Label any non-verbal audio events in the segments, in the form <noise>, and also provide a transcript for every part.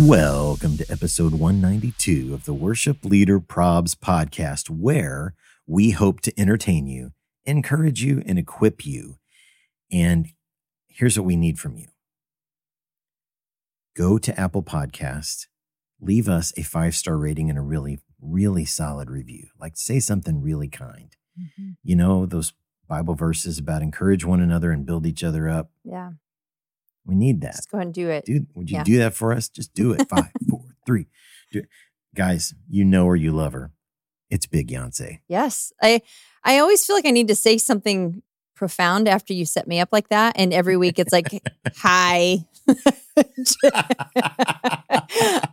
Welcome to episode 192 of the Worship Leader Probs podcast, where we hope to entertain you, encourage you, and equip you. And here's what we need from you go to Apple Podcast, leave us a five star rating and a really, really solid review. Like say something really kind. Mhm. You know, those Bible verses about encourage one another and build each other up. Yeah. We need that. Just go ahead and do it. Dude, would you Yeah. do that for us? Just do it. <laughs> Five, four, three. Do it. Guys, you know her, you love her. It's Big Yonsei. Yes. I I always feel like I need to say something profound after you set me up like that. And every week it's like, <laughs> hi. <laughs>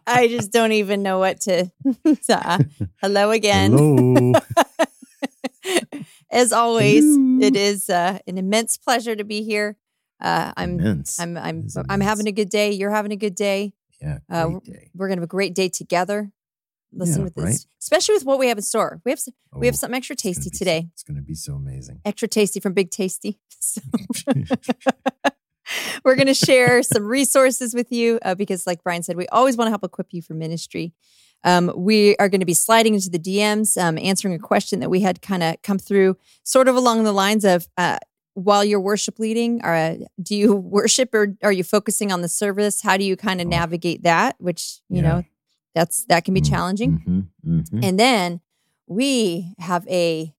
I just don't even know what to. uh, hello again. Hello. As always, Hello. it is uh, an immense pleasure to be here. Uh, I'm Immense. I'm I'm It's I'm having a good day. You're having a good day. yeah, uh, day. We're gonna have a great day together. Listen Yeah, with this, right? especially with what we have in store. We have s- we have Oh, something extra gonna tasty be so- today. it's going to be so amazing. Extra tasty from Big Tasty. <laughs> So <laughs> <laughs> we're going to share some resources with you uh, because, like Brian said, we always want to help equip you for ministry. Um, we are going to be sliding into the DMs, um, answering a question that we had kind of come through, sort of along the lines of uh, while you're worship leading, or, uh, do you <laughs> worship or are you focusing on the service? How do you kind of Oh. navigate that? Which, you Yeah. know, that's that can be Mm, challenging. mhm, mhm. And then we have a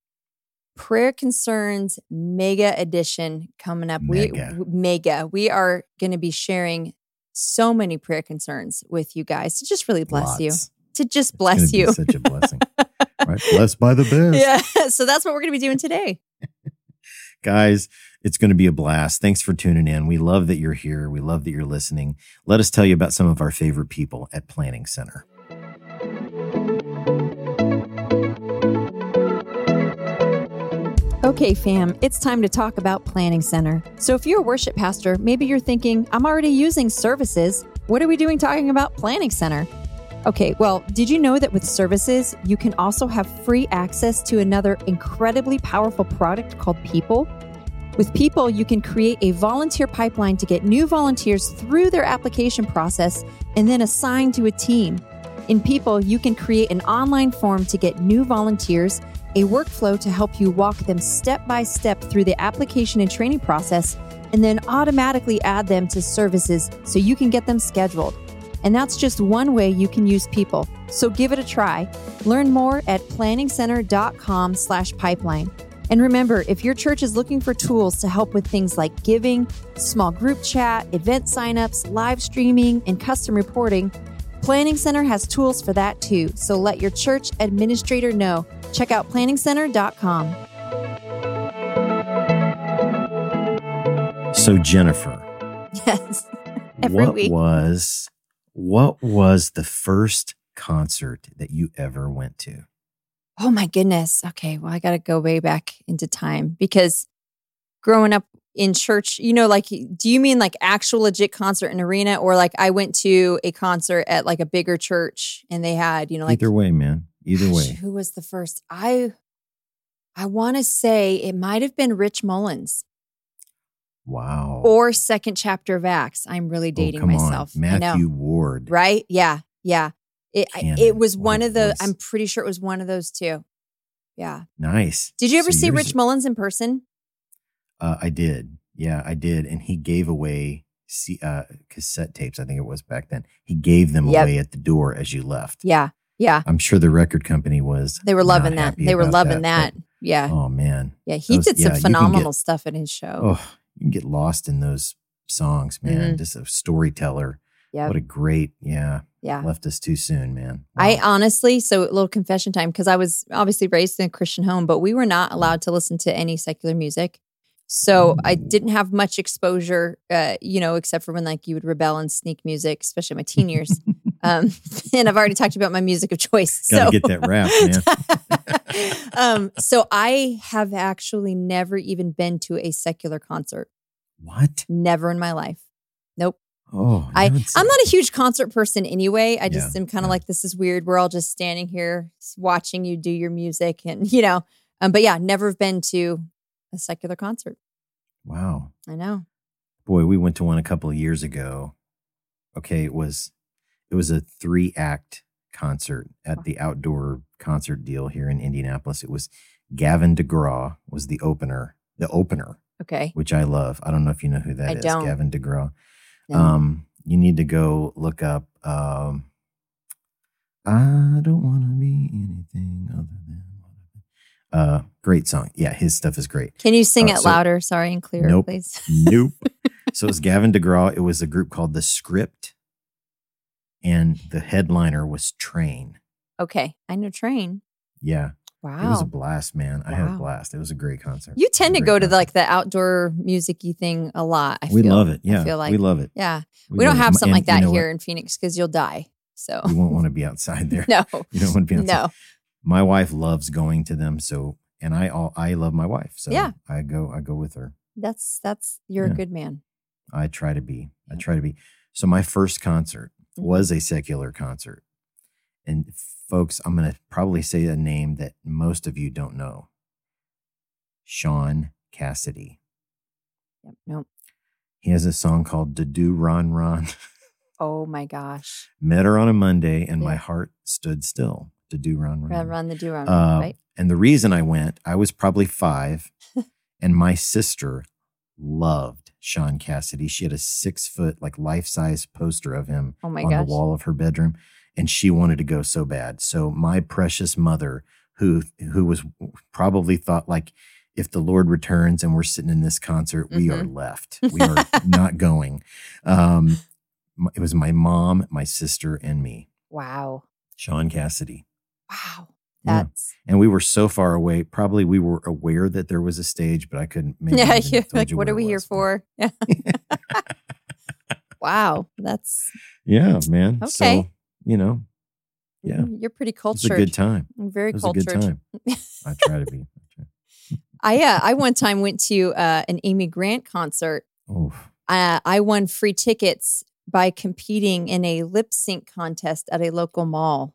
prayer concerns mega edition coming up. Mega. We mega. We are going to be sharing so many prayer concerns with you guys to just really bless you. To just bless you. Such a blessing. <laughs> right? Blessed by the best. Yeah. <laughs> So that's what we're going to be doing today. Guys, it's going to be a blast. Thanks for tuning in. We love that you're here. We love that you're listening. Let us tell you about some of our favorite people at Planning Center. Okay, fam, it's time to talk about Planning Center. So, if you're a worship pastor, maybe you're thinking, I'm already using services. What are we doing talking about Planning Center? Okay, well, did you know that with services, you can also have free access to another incredibly powerful product called People? With People, you can create a volunteer pipeline to get new volunteers through their application process and then assign to a team. In People, you can create an online form to get new volunteers, a workflow to help you walk them step by step through the application and training process, and then automatically add them to services so you can get them scheduled. And that's just one way you can use people. So give it a try. Learn more at planningcenter.com slash pipeline. And remember, if your church is looking for tools to help with things like giving, small group chat, event signups, live streaming, and custom reporting, Planning Center has tools for that too. So let your church administrator know. Check out planningcenter.com. So, Jennifer, <laughs> Yes. Every what week. was what was the first concert that you ever went to? Oh my goodness. Okay. Well, I got to go way back into time because growing up in church, you know, like, do you mean like actual legit concert in arena or like I went to a concert at like a bigger church and they had, you know, like Either way, man. Either Gosh, way. Who was the first? I I want to say it might have been Rich Mullins Wow. or second chapter of Acts. I'm really Oh, dating on. myself. Know. Matthew Ward. Right? Yeah. Yeah. It Cannon. it was one of the. I'm pretty sure it was one of those two. Yeah. Nice. Did you ever So see Rich Mullins in person? Uh, I did. Yeah, I did. And he gave away C- uh, cassette tapes. I think it was back then. He gave them Yep. away at the door as you left. Yeah. Yeah. I'm sure the record company was. They were loving that. They were loving that. but- Yeah. oh man. yeah. He those- did some can phenomenal get- stuff in his show. Oh, you can get lost in those songs, man. Just a storyteller. Mm-hmm. yeah. What a great, yeah. Yeah. Left us too soon, man. I honestly, so a little confession time, because I was obviously raised in a Christian home, but we were not allowed to listen to any secular music. So I didn't have much exposure, uh, you know, except for when like you would rebel and sneak music, especially my teen years. <laughs> um, <laughs> and I've already talked about my music of choice. Gotta so get that rap, man. <laughs> um, so I have actually never even been to a secular concert. What? Never in my life. Nope. Oh, I, I'm not a huge concert person anyway. I just Yeah, am kind of yeah. like, this is weird. We're all just standing here watching you do your music and, <laughs> you know, um, but yeah, never been to a secular concert. Wow. I know. Boy, we went to one a couple of years ago. Okay, it was it was a three act concert at the outdoor concert deal here in Indianapolis. It was Gavin DeGraw was the opener, the opener, Okay. which I love. I don't know if you know who that I is. don't. Gavin DeGraw. No. Um, you need to go look up. Um, I don't want to be anything other than. Uh, great song. Yeah, his stuff is great. Can you sing uh, it so- louder? Sorry and clearer, Nope. please. Nope. <laughs> so it was Gavin DeGraw. It was a group called The Script, and the headliner was Train. Okay. I know train. Yeah, Wow. it was a blast, man. I had a blast. It was a great concert. you tend to go great to the, like the outdoor musicy thing a lot. I we feel. love it. Yeah, I feel like we love it. Yeah. We, don't love it. have something And like that you know here what? in Phoenix because you'll die. So You won't want to be outside there. <laughs> no. <laughs> You don't want to be outside. No. My wife loves going to them, so and I all I love my wife, so Yeah. I go I go with her. That's that's you're Yeah. a good man. I try to be. I try to be. So my first concert. Was a secular concert. And folks, I'm going to probably say a name that most of you don't know. Shaun Cassidy. Yep. No. He has a song called "Da Doo Ron Ron." Oh my gosh. <laughs> Met her on a Monday, and my heart stood still. "Da Doo Ron Ron." Run, run the do run, Uh, right? And the reason I went, I was probably five, <laughs> and my sister loved Shaun Cassidy. She had a six foot, like life size poster of him Oh my on gosh. the wall of her bedroom, and she wanted to go so bad. So my precious mother, who who was probably thought like, if the Lord returns and we're sitting in this concert, we are Mhm. left. <laughs> We are not going. Um, it was my mom, my sister, and me. Wow. Shaun Cassidy. Wow. Yeah. And we were so far away. Probably we were aware that there was a stage, but I couldn't. Maybe yeah. <laughs> You're like, you what are we it here for? Yeah. <laughs> wow. That's Yeah, man. Okay. So you know, Yeah. You're pretty it was a cultured. good time. Very was a cultured. good time. I try to be. <laughs> I uh, I one time went to uh, an Amy Grant concert. Oh, Uh, I won free tickets by competing in a lip sync contest at a local mall.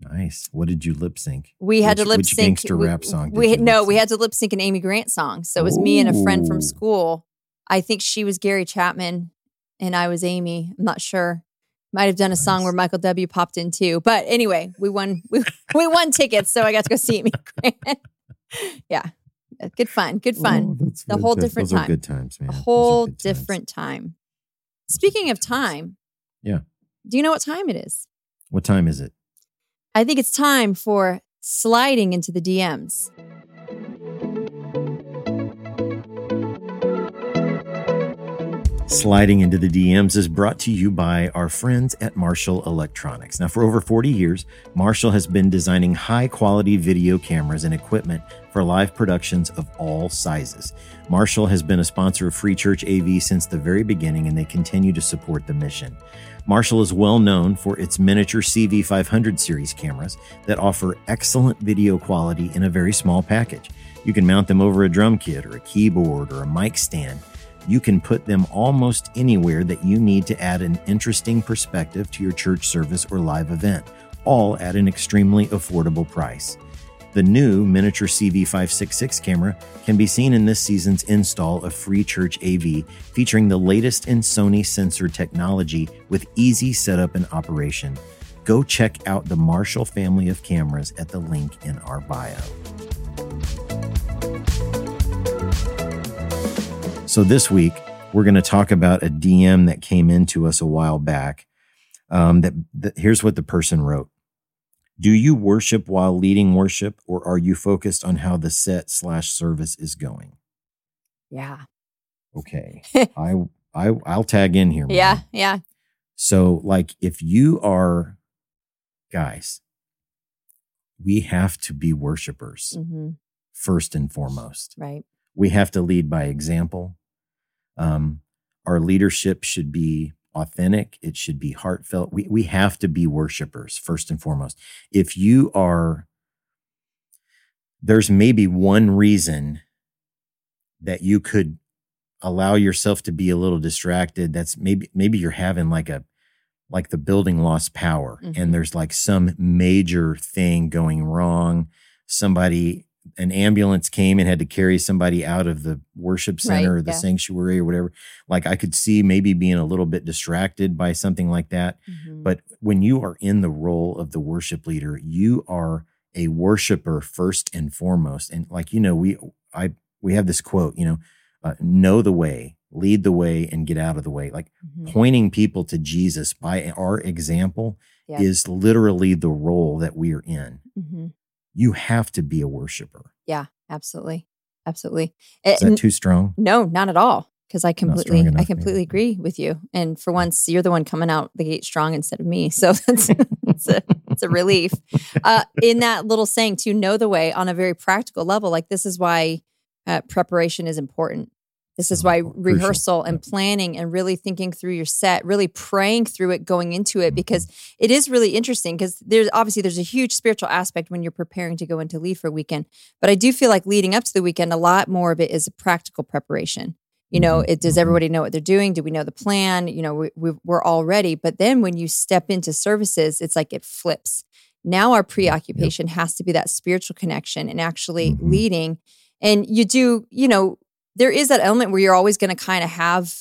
Nice. What did you lip sync? We had Which- to lip which sync. gangster we- rap song We had, no, we had to lip sync an Amy Grant song. So it was me and a friend from school. I think she was Gary Chapman and I was Amy. I'm not sure. Might have done a song where Michael W. popped in too. But anyway, we won. <laughs> We, we won tickets, so I got to go see Amy Grant. <laughs> yeah, uh, good fun. Good fun. Oh, The whole different Those time. good times, man. a whole good times. different time. Speaking of time, Yeah. Do you know what time it is? What time is it? I think it's time for sliding into the DMs. Sliding into the DMs is brought to you by our friends at Marshall Electronics. Now, for over 40 years, Marshall has been designing high quality video cameras and equipment for live productions of all sizes. Marshall has been a sponsor of Free Church AV since the very beginning, and they continue to support the mission. Marshall is well known for its miniature CV500 series cameras that offer excellent video quality in a very small package. You can mount them over a drum kit or a keyboard or a mic stand. You can put them almost anywhere that you need to add an interesting perspective to your church service or live event, all at an extremely affordable price. The new miniature CV566 camera can be seen in this season's install of Free Church AV, featuring the latest in Sony sensor technology with easy setup and operation. Go check out the Marshall family of cameras at the link in our bio. So this week we're going to talk about a DM that came into us a while back. Um, that, that here's what the person wrote: Do you worship while leading worship, or are you focused on how the set slash service is going? Yeah. Okay, <laughs> I I I'll tag in here. man. Yeah. Yeah. So, like, if you are guys, we have to be worshipers hmm first and foremost. Right. We have to lead by example. Um, our leadership should be authentic. It should be heartfelt. We we have to be worshipers first and foremost. If you are, there's maybe one reason that you could allow yourself to be a little distracted. That's maybe maybe you're having like a like the building lost power Mhm. and there's like some major thing going wrong. Somebody an ambulance came and had to carry somebody out of the worship center Right, or the yeah. sanctuary or whatever. Like I could see maybe being a little bit distracted by something like that. Mhm. But when you are in the role of the worship leader, you are a worshiper first and foremost. And like you know, we I we have this quote, you know, uh, know the way, lead the way, and get out of the way. Like Mhm. pointing people to Jesus by our example Yeah. is literally the role that we are in. Mhm. You have to be a worshiper. Yeah, absolutely. Absolutely. Is that too strong? No, not at all. Because I completely, I completely maybe. agree with you. And for once, you're the one coming out the gate strong instead of me. <laughs> So <laughs> that's it's a it's a relief. Uh, in that little saying, to know the way on a very practical level, like this is why uh, preparation is important. This is why. Rehearsal and planning and really thinking through your set, really praying through it going into Mm-hmm. it, because it is really interesting. Because there's obviously there's a huge spiritual aspect when you're preparing to go into leave for a weekend. But I do feel like leading up to the weekend, a lot more of it is a practical preparation. You know, Mhm, it does mhm. everybody know what they're doing? Do we know the plan? You know, we, we, we're all ready. But then when you step into services, it's like it flips. Now our preoccupation has to be that spiritual connection and actually Mhm. leading. And you do, you know, there is that element where you're always going to kind of have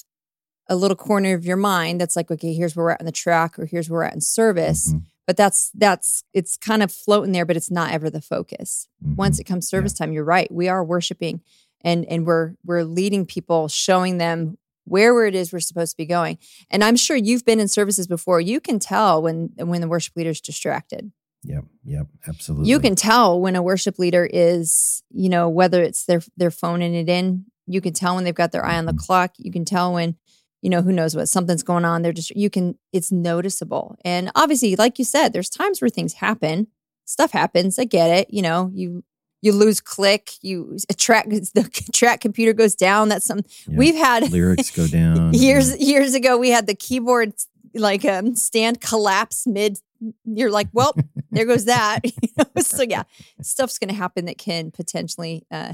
a little corner of your mind that's like, okay, here's where we're at on the track, or here's where we're at in service. Mhm, But that's that's it's kind of floating there, but it's not ever the focus mhm. once it comes service time you're right we are worshiping and and we're we're leading people showing them where it is we're supposed to be going and i'm sure you've been in services before you can tell when when the worship leader's distracted Yep, yep, absolutely. you can tell when a worship leader is you know whether it's their they're phoning it in you can tell when they've got their eye on the Mhm. clock you can tell when you know who knows what something's going on they're just you can it's noticeable and obviously like you said there's times where things happen stuff happens i get it you know you you lose click you a track <laughs> the track computer goes down that's some Yeah. we've had <laughs> lyrics go down. years years ago we had the keyboard like um stand collapse mid you're like well there goes that <laughs> so yeah stuff's going to happen that can potentially uh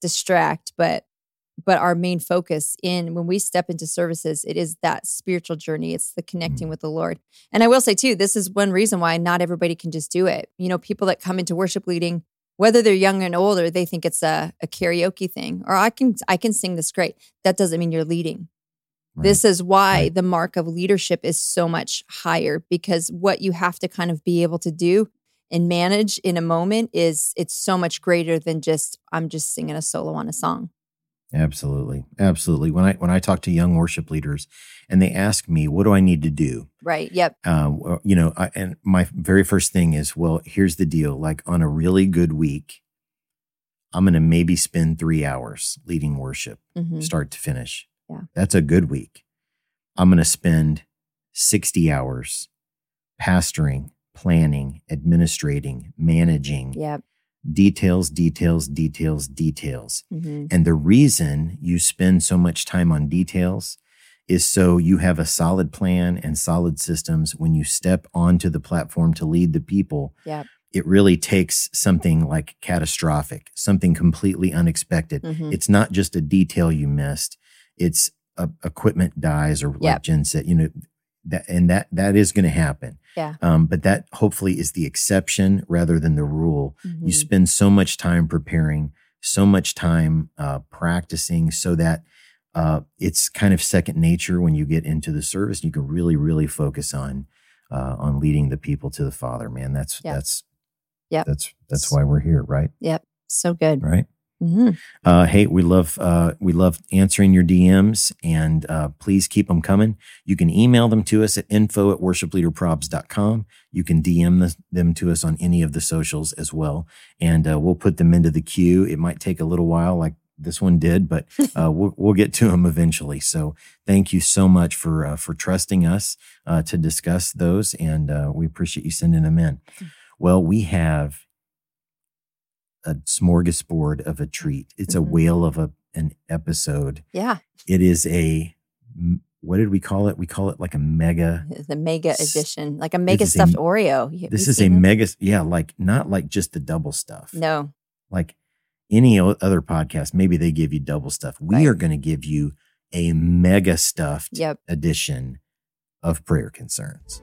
distract but but our main focus in when we step into services it is that spiritual journey it's the connecting Mm. with the lord and i will say too this is one reason why not everybody can just do it you know people that come into worship leading whether they're young and older they think it's a, a karaoke thing or i can i can sing this great that doesn't mean you're leading Right. this is why Right. the mark of leadership is so much higher because what you have to kind of be able to do and manage in a moment is it's so much greater than just I'm just singing a solo on a song. Absolutely. Absolutely. When I when I talk to young worship leaders and they ask me, what do I need to do? Right. Yep. Uh, you know, I, and my very first thing is, well, here's the deal. Like on a really good week, I'm going to maybe spend three hours leading worship, Mhm. start to finish. Yeah. That's a good week. I'm going to spend 60 hours pastoring, planning, administrating, managing, Yep. Details, details, details, details. hmm And the reason you spend so much time on details is so you have a solid plan and solid systems when you step onto the platform to lead the people. Yep. It really takes something like catastrophic, something completely unexpected. hmm It's not just a detail you missed. It's a, equipment dies or like Yep. Jen said, you know, that and that that is going to happen. Yeah. Um, but that hopefully is the exception rather than the rule you Mhm. spend so much time preparing so much time uh, practicing so that uh, it's kind of second nature when you get into the service you can really really focus on uh, on leading the people to the father man that's Yeah. that's Yep. that's that's why we're here right Yep. So good. right hmm uh, hey we love uh, we love answering your dms and uh, please keep them coming. You can email them to us at info at worshipleaderprobs.com you can dm the, them to us on any of the socials as well. And uh, we'll put them into the queue. It might take a little while like this one did but <laughs> uh, we'll, we'll get to them eventually. So thank you so much for uh, for trusting us uh, to discuss those and uh, we appreciate you sending them in. Well we have a smorgasbord of a treat. It's a Mhm. whale of a an episode. Yeah. It is a what did we call it? We call it like a mega. The mega edition, like a mega is a- stuffed Oreo. You- This is a them? mega. Yeah, like not like just the double stuff. No. like any other podcast, maybe they give you double stuff. We Right. are going to give you a mega stuffed Yep. edition of Prayer Concerns.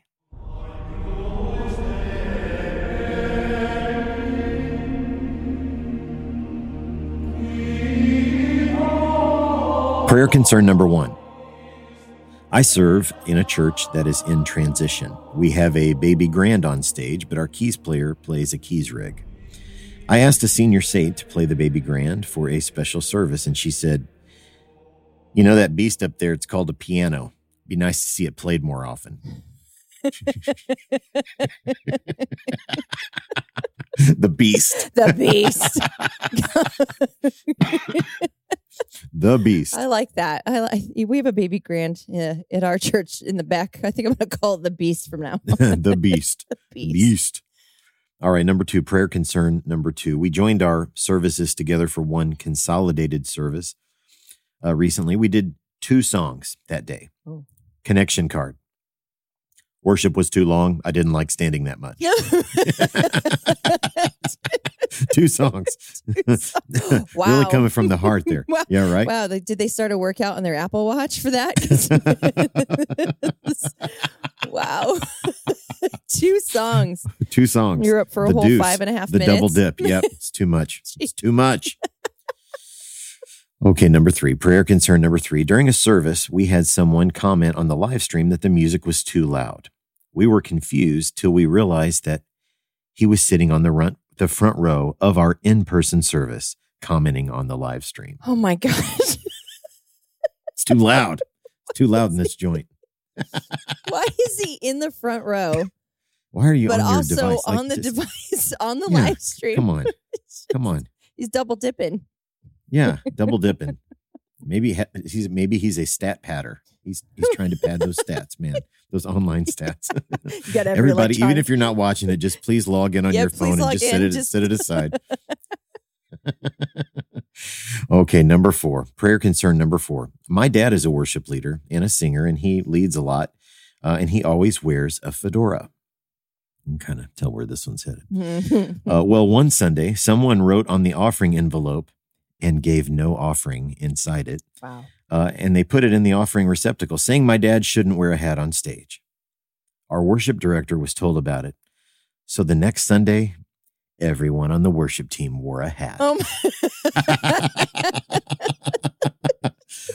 Prayer concern number one. I serve in a church that is in transition. We have a baby grand on stage, but our keys player plays a keys rig. I asked a senior saint to play the baby grand for a special service, and she said, You know that beast up there? It's called a piano. Be nice to see it played more often. <laughs> <laughs> the beast. The beast. <laughs> The beast. I like that. I like. We have a baby grand uh, at our church in the back. I think I'm going to call it the beast from now. <laughs> on. <laughs> the beast. beast. Beast. All right, number two, prayer concern number two. We joined our services together for one consolidated service uh, recently. We did two songs that day. Oh. Connection card. Worship was too long. I didn't like standing that much. <laughs> two songs. <laughs> <laughs> Wow. really coming from the heart there. Wow. Yeah, right? Wow, did they start a workout on their Apple Watch for that? wow, two songs. Two songs. You're up for a The whole deuce. five and a half the minutes. double dip. Yep, it's too much. It's too much. Okay, number three, prayer concern number three. During a service, we had someone comment on the live stream that the music was too loud. We were confused till we realized that he was sitting on the front, the front row of our in person service, commenting on the live stream. Oh my gosh! <laughs> It's too loud. It's too loud in this joint. <laughs> Why is he in the front row, Why are you but on your also device? like on the this? device <laughs> on the Yeah, live stream? Come on, come on. He's double dipping. Yeah, double dipping. Maybe he's maybe he's a stat patter. He's he's trying to pad those stats, man. Those online <laughs> stats. <laughs> Every Everybody, even if you're not watching it, just please log in on Yeah, your phone and just set it just- set it <laughs> aside. okay, number four, prayer concern number four. My dad is a worship leader and a singer, and he leads a lot, uh, and he always wears a fedora. You can kind of tell where this one's headed. Uh, well, one Sunday, someone wrote on the offering envelope and gave no offering inside it. wow. Uh, and they put it in the offering receptacle, saying my dad shouldn't wear a hat on stage. Our worship director was told about it. So the next Sunday, everyone on the worship team wore a hat. Um,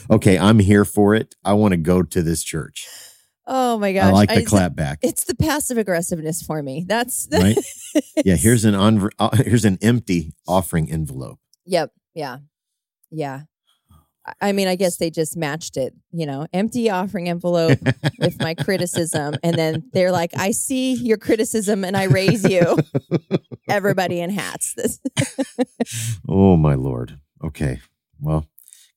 <laughs> okay, I'm here for it. I want to go to this church. oh my gosh! I like the it's- clap back. It's the passive aggressiveness for me. That's Right? <laughs> Yeah, here's an on, uh, here's an empty offering envelope. Yep. Yeah. Yeah. Oh, I- I mean, I guess they just matched it, you know, empty offering envelope <laughs> with my criticism. And then they're like, I see your criticism and I raise you. <laughs> Everybody in hats. <laughs> Oh my lord. Okay. Well,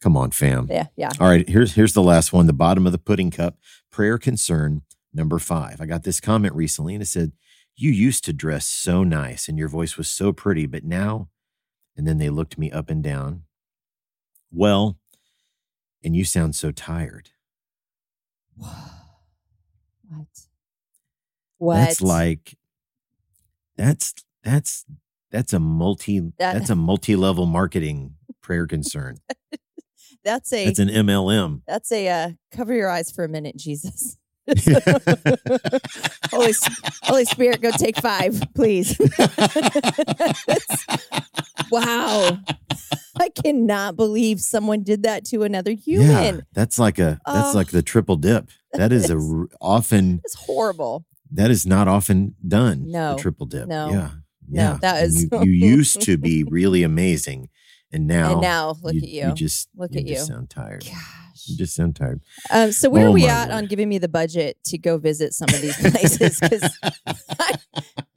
come on, fam. yeah. Yeah. All right, here's here's the last one, the bottom of the pudding cup. Prayer concern number 5. I got this comment recently and it said, "You used to dress so nice and your voice was so pretty, but now..." And then they looked me up and down. Well, and you sound so tired. What? What? That's like that's that's that's a multi That- that's a multi-level marketing prayer concern. <laughs> that's a, That's an MLM. that's a, uh, cover your eyes for a minute, Jesus. <laughs> <laughs> Holy, Holy Spirit, go take five, please. Wow. <laughs> I cannot believe someone did that to another human. Yeah, that's like a that's Oh. like the triple dip. <laughs> That is a often It's horrible. that is not often done. No. the triple dip. No. yeah, yeah. that And is- you, <laughs> you used to be really amazing, and now and now, look you, at you. You just Look you at just you. sound tired. Gosh. You just sound tired. Um, so where Oh are we at Lord. on giving me the budget to go visit some of these places? Because I,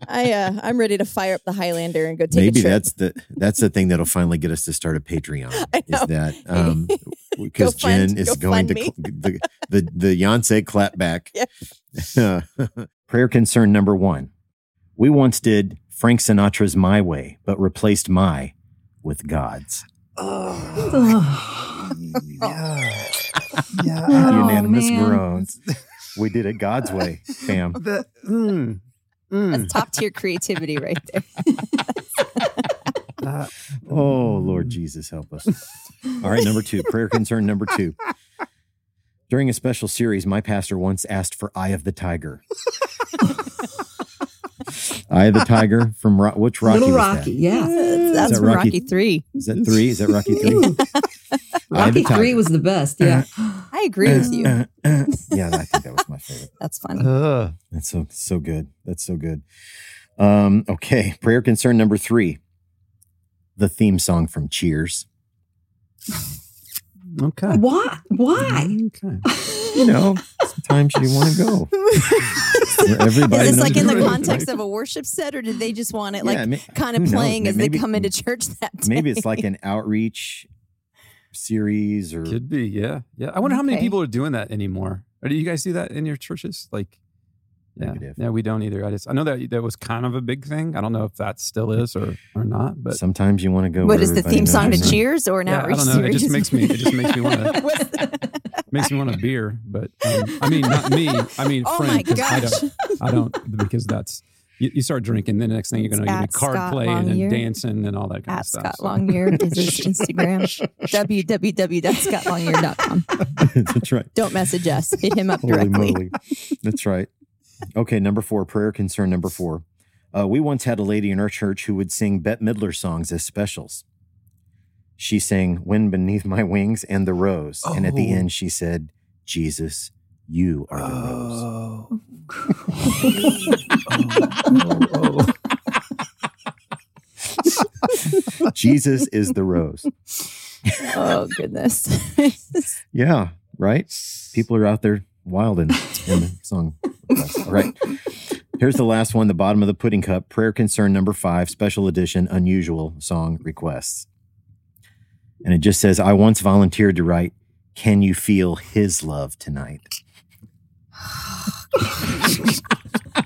I uh, I'm ready to fire up the Highlander and go take Maybe a trip. that's the that's the thing that'll finally get us to start a Patreon. <laughs> Is that um because <laughs> Go fund- Jen is go going to cl- the the the Yonsei clap back. Yeah. <laughs> Prayer concern number one. We once did Frank Sinatra's My Way, but replaced my with God's. <sighs> yeah. <laughs> Yeah. Oh, Unanimous man. groans. We did it God's way, fam. <laughs> The, mm, mm. That's top tier creativity right there. Uh, Oh, Lord Jesus, help us. All right, number two, prayer concern number two. During a special series, my pastor once asked for Eye of the Tiger. <laughs> Eye of the Tiger <laughs> from Ro- which Rocky? Little was Rocky, yeah. That's, that's that from Rocky- Rocky Three. Is that three? Is that Rocky three? <laughs> Eye the Rocky three was the best. Yeah. I agree with you. <laughs> Yeah, I think that was my favorite. That's funny. uh, That's so so good. That's so good. Um, okay, prayer concern number three. The theme song from Cheers. Okay. Why? Why? Okay. You know, sometimes you want to go. Everybody Is this like in the context right? of a worship set, or did they just want it like Yeah, ma- kind of who knows? playing as Maybe- they come into church that day? Maybe it's like an outreach series or Could be. Yeah. Yeah. I wonder how many people are doing that anymore. Or do you guys do that in your churches? Like, yeah. Negative. Yeah, we don't either. I just, I know that that was kind of a big thing. I don't know if that still is or, or not, but sometimes you want to go. What is the theme song to. Cheers or an yeah, I don't know. series? It just makes me, it just makes me want to, <laughs> What's makes me want a beer, but um, I mean, not me. I mean, <laughs> oh friend. my 'cause I gosh! don't, I don't because that's you, you start drinking, then the next thing you're gonna It's get card Scott playing and Longyear. dancing and all that kind At of stuff. Scott so. Longyear is <laughs> his Instagram. www.scottlongyear.com. That's right. Don't message us. Hit him up Holy directly. moly. That's right. Okay, number four, prayer concern number four. Uh, we once had a lady in our church who would sing Bette Midler songs as specials. She sang Wind Beneath My Wings and The Rose. And at the Oh. end, she said, Jesus, you are the rose. Oh. oh, <laughs> oh. Jesus is the rose. Oh goodness. <laughs> Yeah, right? People are out there wilding in the song. All right. Here's the last one, the bottom of the pudding cup. Prayer concern number five, special edition, unusual song requests. And it just says, I once volunteered to write, Can you feel his love tonight? <laughs>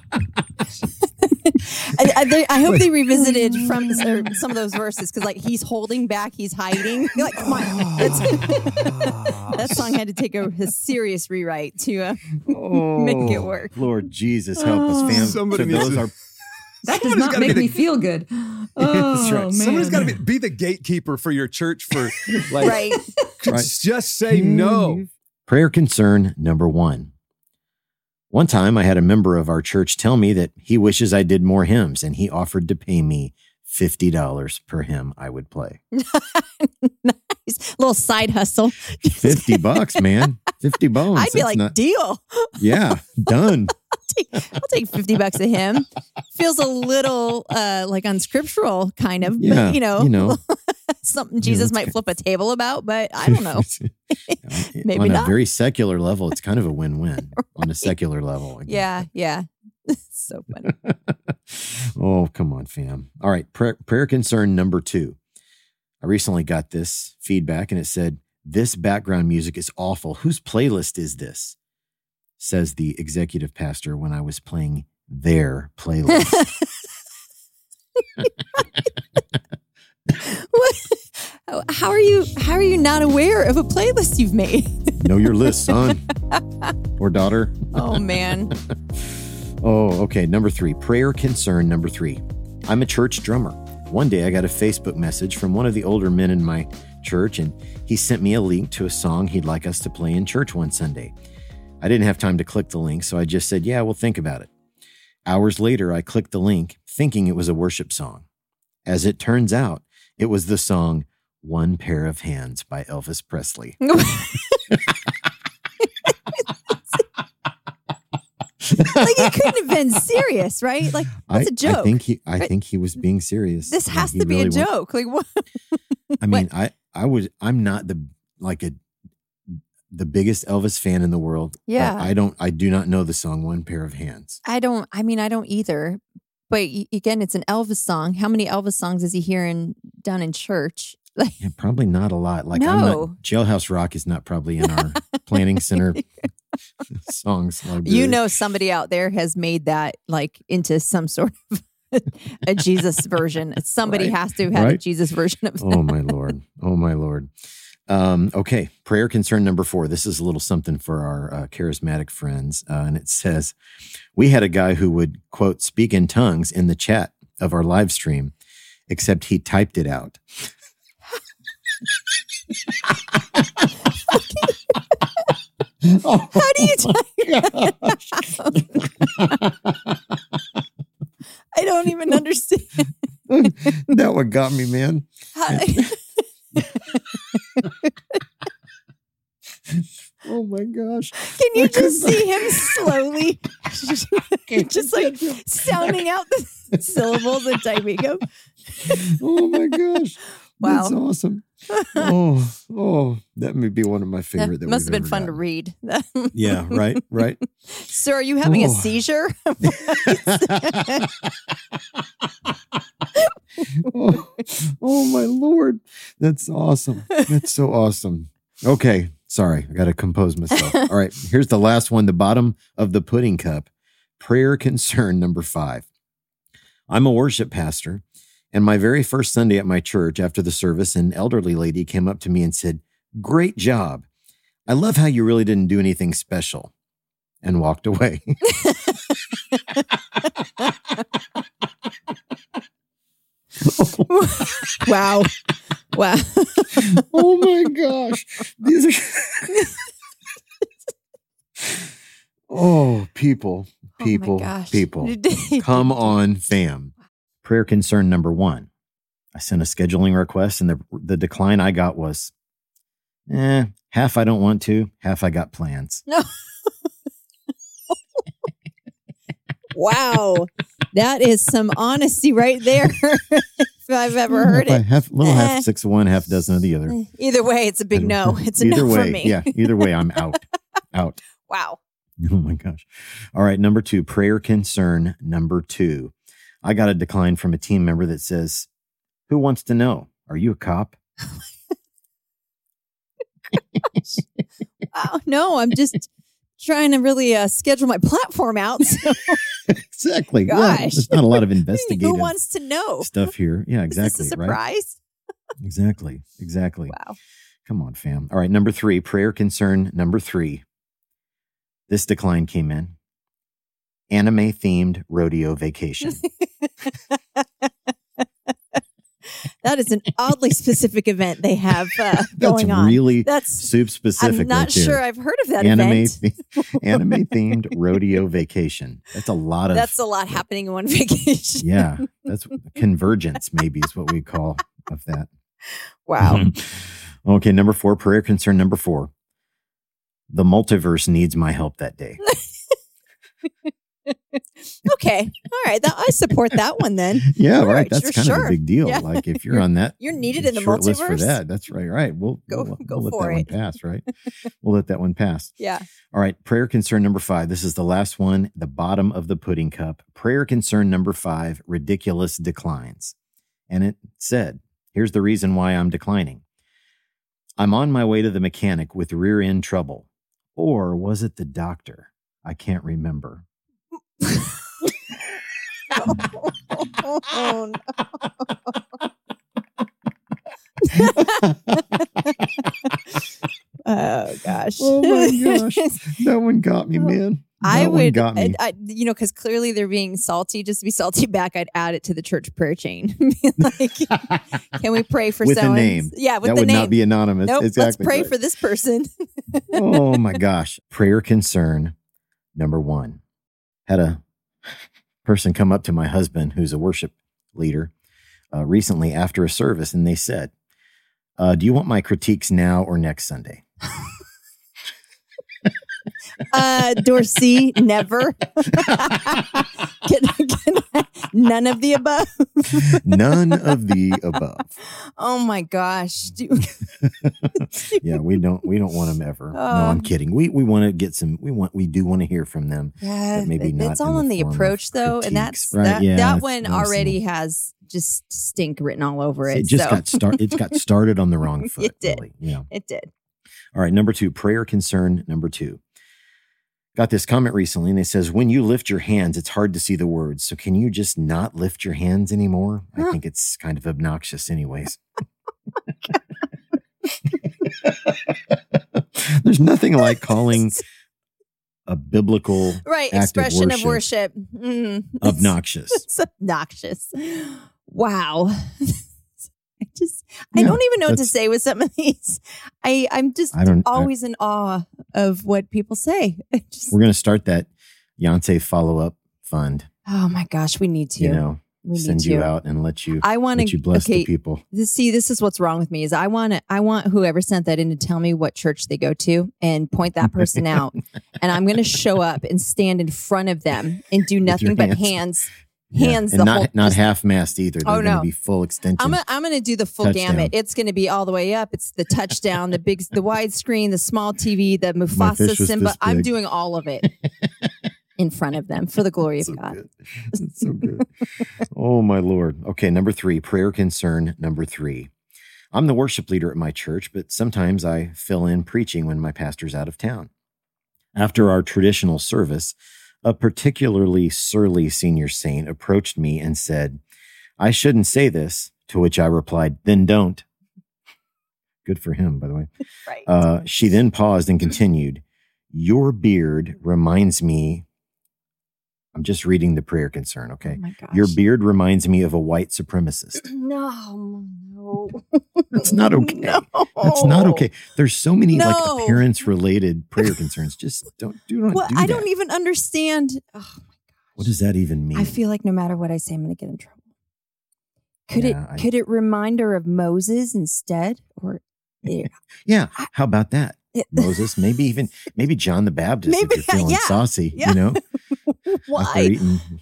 I, I, they- I hope they revisited <laughs> from or some of those verses because like he's holding back, he's hiding. You're <laughs> like, come on, <laughs> That's- that song had to take a, a serious rewrite to uh, make it work. Oh, Lord Jesus, help us, fam. Somebody So needs those to- are That does not make the- me feel good. Oh, right. man. Someone's got to be, be the gatekeeper for your church for like Right. Right. just say no. Prayer concern number one. One time I had a member of our church tell me that he wishes I did more hymns and he offered to pay me $50 per hymn I would play. <laughs> nice. Little side hustle. 50 <laughs> bucks, man. 50 bones. I'd be That's like, not- deal. yeah, done. <laughs> <laughs> I'll take 50 bucks of him. Feels a little uh, like unscriptural, kind of. Yeah. But, you know, you know, <laughs> something Jesus it's might ki- flip a table about, but I don't know. <laughs> Maybe on a not. very secular level, it's kind of a win-win on a secular level. Guess. Yeah, yeah. so funny. oh, come on, fam. All right. Prayer, prayer concern number two. I recently got this feedback and it said, This background music is awful. Whose playlist is this? Says the executive pastor when I was playing their playlist. <laughs> What? How- are you? How are you not aware of a playlist you've made? know your list, son <laughs> or daughter. Oh man, <laughs> Oh, okay. Number three, prayer concern number three. I'm a church drummer. One day I got a Facebook message from one of the older men in my church, and he sent me a link to a song he'd like us to play in church one Sunday. I didn't have time to click the link, so I just said, Yeah, we'll think about it. Hours later, I clicked the link thinking it was a worship song. As it turns out, it was the song One Pair of Hands by Elvis Presley. <laughs> like it couldn't have been serious, right? Like I, that's a joke. I think he I right? think he was being serious. this I has to be a really wa- joke. Like what? I mean, I I was I'm not the like a the biggest Elvis fan in the world. Yeah. I don't I do not know the song One Pair of Hands. I don't. I mean, I don't either. But again, it's an Elvis song. How many Elvis songs is he hearing done in church? <laughs> Like, Yeah, probably not a lot. Like No. not Jailhouse Rock is not probably in our <laughs> planning center <laughs> songs. Library. you know, somebody out there has made that like into some sort of a Jesus version. Somebody Right. has to have had a Jesus version of oh that. oh my lord. Oh my lord. Um, okay, prayer concern number four. This is a little something for our uh, charismatic friends, uh, and it says, "We had a guy who would quote speak in tongues in the chat of our live stream, except he typed it out." oh, <laughs> How do you? I don't even understand. <laughs> that one got me, man. How, <laughs> Oh my gosh. can you I just see him <laughs> slowly, <laughs> just like sounding out the syllables and typing them? Oh my gosh. Wow. That's awesome. Oh, oh, that may be one of my favorite. That That, must have been fun to read. Yeah, right, right. Sir, are you having a Oh. seizure? Oh, <laughs> oh my lord, that's awesome. That's so awesome. Okay, sorry, I got to compose myself. <laughs> All right, here's the last one. The bottom of the pudding cup. Prayer concern number five. I'm a worship pastor, and my very first Sunday at my church after the service, an elderly lady came up to me and said, "Great job! I love how you really didn't do anything special," and walked away. <laughs> <laughs> wow. Wow. oh my gosh. These are Oh, people, people, oh people. Come on, fam. Prayer concern number 1. I sent a scheduling request and the the decline I got was eh, half I don't want to, half I got plans. No. <laughs> wow. That is some honesty right there. <laughs> if I've ever heard it. Half, little Eh. half six of one, half a dozen of the other. Either way, it's a big no. It's a either no way, for me. Yeah, either way, I'm out. <laughs> out. Wow. <laughs> Oh my gosh. All right. Number two, prayer concern. Number two, I got a decline from a team member that says, Who wants to know? Are you a cop? oh, No, I'm just trying to really uh, schedule my platform out. So exactly. Gosh. there's not a lot of investigating. <laughs> who wants to know? stuff here. Yeah, Is exactly. Right. surprise? Exactly. Exactly. Wow. Come on, fam. All right. Number three, prayer concern. Number three. This decline came in. Anime themed rodeo vacation. <laughs> That is an oddly specific <laughs> event they have uh, That's going on. really That's soup specific. I'm not right sure I've heard of that anime event. anime themed rodeo vacation. That's a lot of That's a lot happening in one <laughs> vacation. yeah. That's convergence. Maybe is what we call of that. Wow. <laughs> okay, number four prayer concern. Number four, the multiverse needs my help that day. Okay. All right. That, I support that one then. <laughs> Yeah, All right. right, That's sure, kind of a big deal. Yeah. Like if you're on that, <laughs> You're needed in the list for multiverse. that. That's right. Right. We'll <laughs> Go- we'll, go we'll let for that one it. pass. Right. we'll let that one pass. Yeah. All right, prayer concern number five. This is the last one, the bottom of the pudding cup. Prayer concern number five ridiculous declines. And it said, here's the reason why I'm declining. I'm on my way to the mechanic with rear end trouble. Or was it the doctor? I can't remember. Oh, no. <laughs> oh gosh. Oh my gosh. <laughs> That one got me, man. I That one would, got me. I, I- you know, because clearly they're being salty. Just to be salty back, I'd add it to the church prayer chain. <laughs> Like, can we pray for With a name. Yeah, with the name. that the would name. not be anonymous. nope. exactly. let's pray right. for this person. oh my gosh. Prayer concern number one. Had a person come up to my husband, who's a worship leader, uh, recently after a service, and they said, uh, Do you want my critiques now or next Sunday? <laughs> uh, Dorsey, never. <laughs> Can- can- none of the above. None of the above. Oh my gosh. <laughs> Yeah, we don't we don't want them ever. no, I'm Oh. kidding. We we want to get some we want we do want to hear from them. Yeah, maybe not it's all the in the form approach though, and that's right? that, Yeah, that one already has just stink written all over it. It just so got start it got started on the <laughs> wrong foot. It did. Really. Yeah. it did. All right, number two, prayer concern. Number two. Got this comment recently and it says, When you lift your hands, it's hard to see the words. So can you just not lift your hands anymore? I think it's kind of obnoxious, anyways. <laughs> There's nothing like calling a biblical right act of expression of worship worship. Mm. <laughs> obnoxious. It's <laughs> obnoxious. Wow. I just I don't even know what to say with some of these. I I'm just I don't- I- always in awe of what people say. <laughs> Just, We're going to start that Yonsei follow up fund. oh my gosh, we need to. You know, we need send you out and let you I want to bless okay. the people. This, see, this is what's wrong with me is I want to I want whoever sent that in to tell me what church they go to and point that person <laughs> out, and I'm going to show up and stand in front of them and do nothing but hands. hands. Yeah, Hands and the not whole- not half mast either. They're Oh, no. be full extension. I'm gonna, I'm going to do the full Touchdown. gamut. It's going to be all the way up. It's the touchdown, the big, the widescreen, the small TV, the <laughs> Mufasa Simba. I'm doing all of it <laughs> in front of them for the glory of so God. It's so good. oh my lord. Okay, number three, prayer concern. Number three. I'm the worship leader at my church, but sometimes I fill in preaching when my pastor's out of town. After our traditional service, a particularly surly senior saint approached me and said, I shouldn't say this, to which I replied, then don't. Good for him, by the way. <laughs> Right. Uh, she then paused and continued, Your beard reminds me. I'm just reading the prayer concern, oh okay? my gosh. Your beard reminds me of a white supremacist. <clears throat> No, no. That's not okay. <laughs> No. That's not okay. There's so many like No. appearance related prayer concerns. Just don't do not Well, do I that. don't even understand. Oh, my gosh. what does that even mean? I feel like no matter what I say, I'm going to get in trouble. Could Yeah, it I- could it remind her of Moses instead, or <laughs> yeah, yeah. How about that? <laughs> Moses, maybe even maybe John the Baptist Maybe, if you're feeling yeah, saucy, yeah. you know, after why? eating Oh my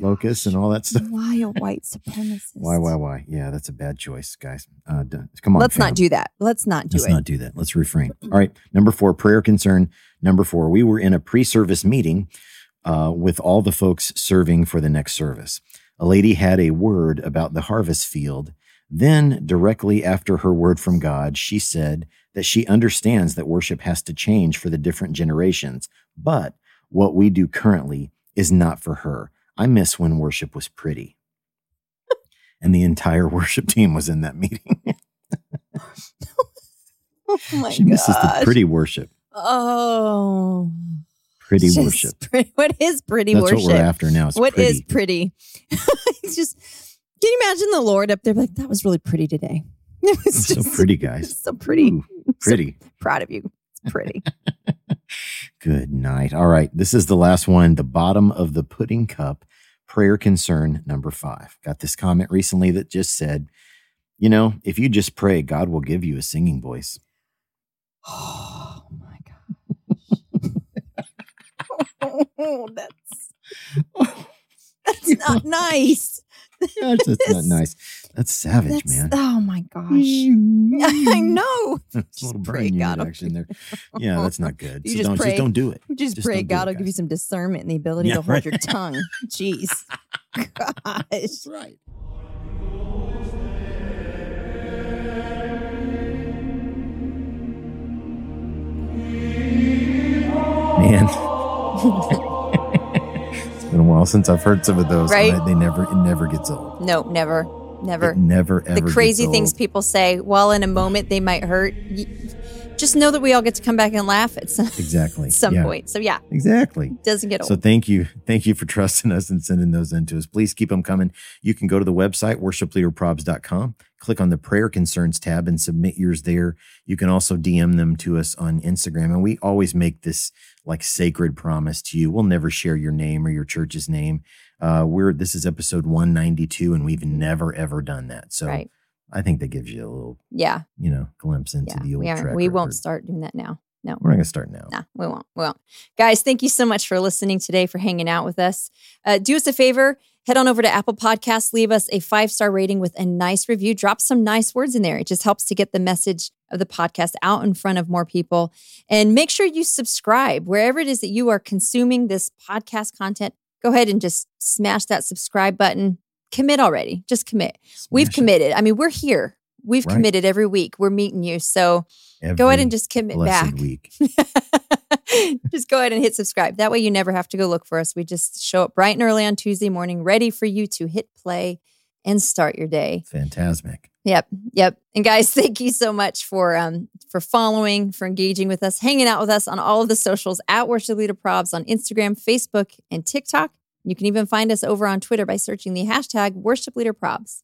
locusts and all that stuff. <laughs> Why a white supremacist? Why, why, why? Yeah, that's a bad choice, guys. Uh, come on. Let's fam. not do that. Let's not do Let's it. not do that. Let's refrain. All right. Number four, prayer concern. Number four, we were in a pre service meeting uh, with all the folks serving for the next service. A lady had a word about the harvest field. Then, directly after her word from God, she said that she understands that worship has to change for the different generations, but what we do currently is not for her. I miss when worship was pretty. and the entire <laughs> worship team was in that meeting. <laughs> oh my she misses the pretty worship. Oh, Pretty just worship. pretty- what is pretty That's worship? what we're after now. What pretty. is pretty? <laughs> it's just. Can you imagine the Lord up there? Like that was really pretty today. It was It's so pretty, guys. so pretty. Ooh, pretty. Proud of you. It's pretty. Good night. All right. This is the last one. The bottom of the pudding cup. Prayer concern number five. Got this comment recently that just said, you know, if you just pray, God will give you a singing voice. oh my gosh. oh, <laughs> that's that's not nice. Gosh, that's not <laughs> nice. That's savage, That's- man. Oh my gosh. <laughs> I mm-hmm. know. <laughs> It's a Just little brain there. Yeah, that's not good. You so just don't pray. just don't do it. Just, Just pray God will give you some discernment and the ability Yeah, to hold right. your tongue. Jeez. Gosh. right. Man. Been a while since I've heard some of those. and Right? I- they never it never gets old. No, never. Never. It never ever the crazy things people say, well, in a moment they might hurt. Just know that we all get to come back and laugh at some, Exactly. <laughs> some Yeah, point. So yeah, Exactly. doesn't get old. So thank you. Thank you for trusting us and sending those in to us. Please keep them coming. You can go to the website, worshipleaderprobs.com, click on the prayer concerns tab and submit yours there. You can also DM them to us on Instagram. And we always make this like sacred promise to you. We'll never share your name or your church's name. Uh, we're this is episode 192, and we've never ever done that. So right. I think that gives you a little, Yeah. you know, glimpse into Yeah. the old We aren't. We won't start doing that now. No. We're not gonna start now. No, we won't. We won't. Guys, thank you so much for listening today, for hanging out with us. Uh, do us a favor, head on over to Apple Podcasts, leave us a five star rating with a nice review. Drop some nice words in there. It just helps to get the message of the podcast out in front of more people. And make sure you subscribe wherever it is that you are consuming this podcast content. Go ahead and just smash that subscribe button. Commit already. Just commit. We've Smash it committed. I mean, we're here. We've Right. committed every week. We're meeting you. So go ahead and just commit back. week. <laughs> just go ahead and hit subscribe. That way you never have to go look for us. We just show up bright and early on Tuesday morning, ready for you to hit play and start your day. Fantastic. Yep. Yep. And guys, <laughs> thank you so much for um for following, for engaging with us, hanging out with us on all of the socials at Worship Leader Probs on Instagram, Facebook, and TikTok. You can even find us over on Twitter by searching the hashtag Worship Leader Probs.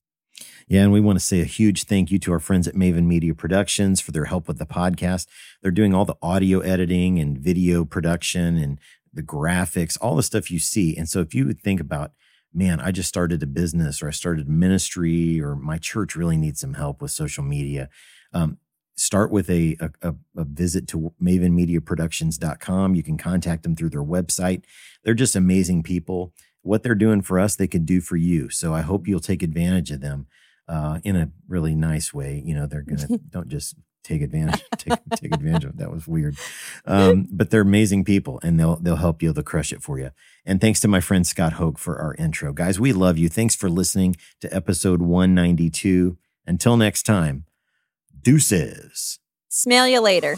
Yeah, and we want to say a huge thank you to our friends at Maven Media Productions for their help with the podcast. They're doing all the audio editing and video production and the graphics, all the stuff you see. And so if you would think about, man, I just started a business or I started ministry or my church really needs some help with social media, um, start with a, a, a- visit to mavenmediaproductions.com. You can contact them through their website. They're just amazing people. What they're doing for us, they can do for you. So I hope you'll take advantage of them uh, in a really nice way. You know, they're gonna <laughs> don't just take advantage <laughs> take, take advantage of. That was weird, um, but they're amazing people, and they'll they'll help you. They'll crush it for you. And thanks to my friend Scott Hoke for our intro, guys. We love you. Thanks for listening to episode one ninety two. Until next time, deuces. Smell you later.